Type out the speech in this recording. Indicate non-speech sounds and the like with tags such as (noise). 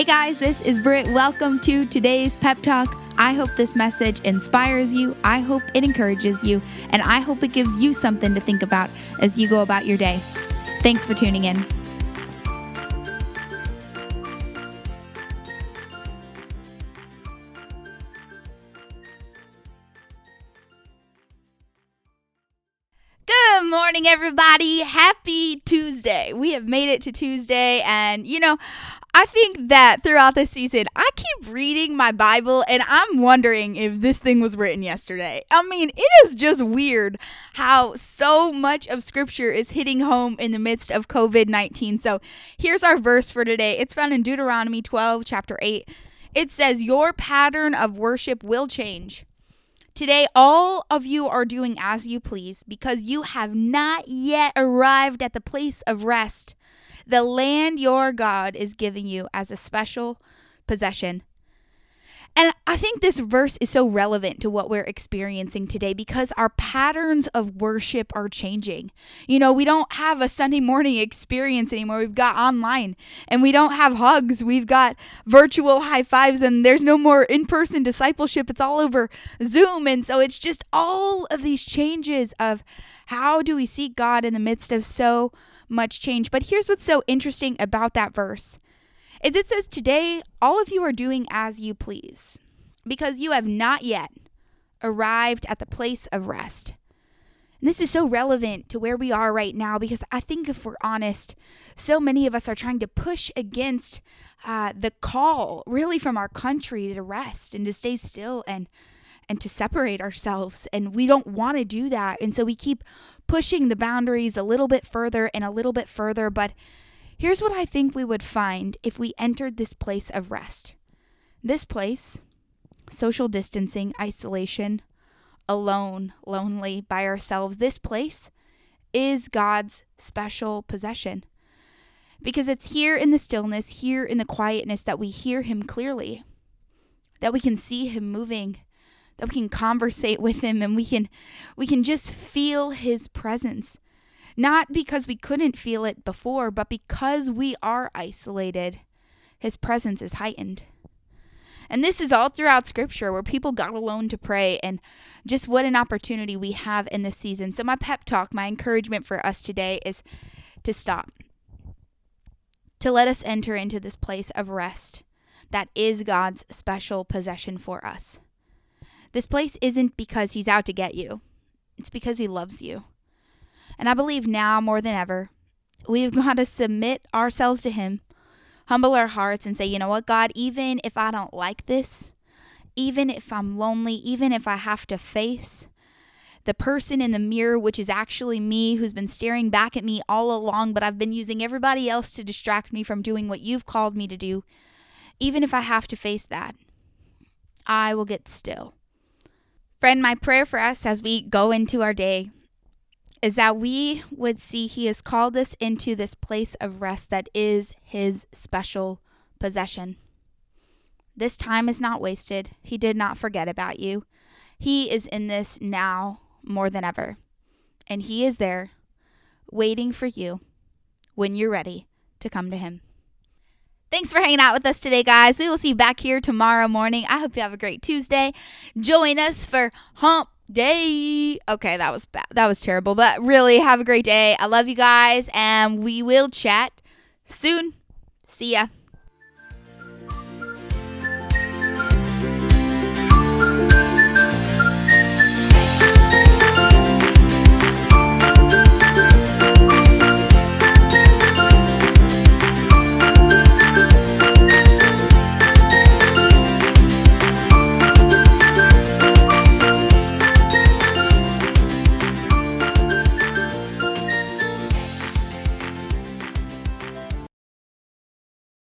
Hey guys, this is Britt. Welcome to today's Pep Talk. I hope this message inspires you. I hope it encourages you. And I hope it gives you something to think about as you go about your day. Thanks for tuning in. Morning, everybody. Happy Tuesday. We have made it to Tuesday, and you know, I think that throughout this season, I keep reading my Bible and I'm wondering if this thing was written yesterday. I mean, it is just weird how so much of scripture is hitting home in the midst of COVID 19. So here's our verse for today. It's found in Deuteronomy 12, chapter 8. It says, Your pattern of worship will change. Today, all of you are doing as you please because you have not yet arrived at the place of rest the land your God is giving you as a special possession. And I think this verse is so relevant to what we're experiencing today because our patterns of worship are changing. You know, we don't have a Sunday morning (laughs) experience anymore. We've got online and we don't have hugs. We've got virtual high fives and there's no more in person discipleship. It's all over Zoom. And so it's just all of these changes of how do we seek God in the midst of so much change. But here's what's so interesting about that verse is it says today all of you are doing as you please because you have not yet arrived at the place of rest. And this is so relevant to where we are right now because I think if we're honest, so many of us are trying to push against uh, the call really from our country to rest and to stay still and and to separate ourselves and we don't want to do that and so we keep pushing the boundaries a little bit further and a little bit further. But here's what I think we would find if we entered this place of rest. This place, social distancing, isolation, alone, lonely, by ourselves, this place is God's special possession. Because it's here in the stillness, here in the quietness, that we hear Him clearly, that we can see Him moving, that we can conversate (laughs) with him and we can we can just feel his presence not because we couldn't feel it before but because we are isolated his presence is heightened and this is all throughout scripture where people got alone to pray and just what an opportunity we have in this season so my pep talk my encouragement for us today is to stop to let us enter into this place of rest that is God's special possession for us. This place isn't because he's out to get you, it's because he loves you. And I believe now more than ever, we've (laughs) got to submit ourselves to him, humble our hearts, and say, you know what, God, even if I don't like this, even if I'm lonely, even if I have to face the person in the mirror, which is actually me, who's been staring back at me all along, but I've been using everybody else to distract me from doing what you've called me to do, even if I have to face that, I will get still. Friend, my prayer for us as we go into our day is that we would see He has called us into this place of rest that is His special possession. This time is not wasted. He did not forget about you. He is in this now more than ever. And He is there waiting for you when you're ready to come to Him. Thanks for hanging out with us today, guys. We will see you back here tomorrow morning. I hope you have a great Tuesday. Join us for Hump Day. Okay, that was bad. That was terrible, but really have a great day. I love you guys, and we will chat soon. See ya.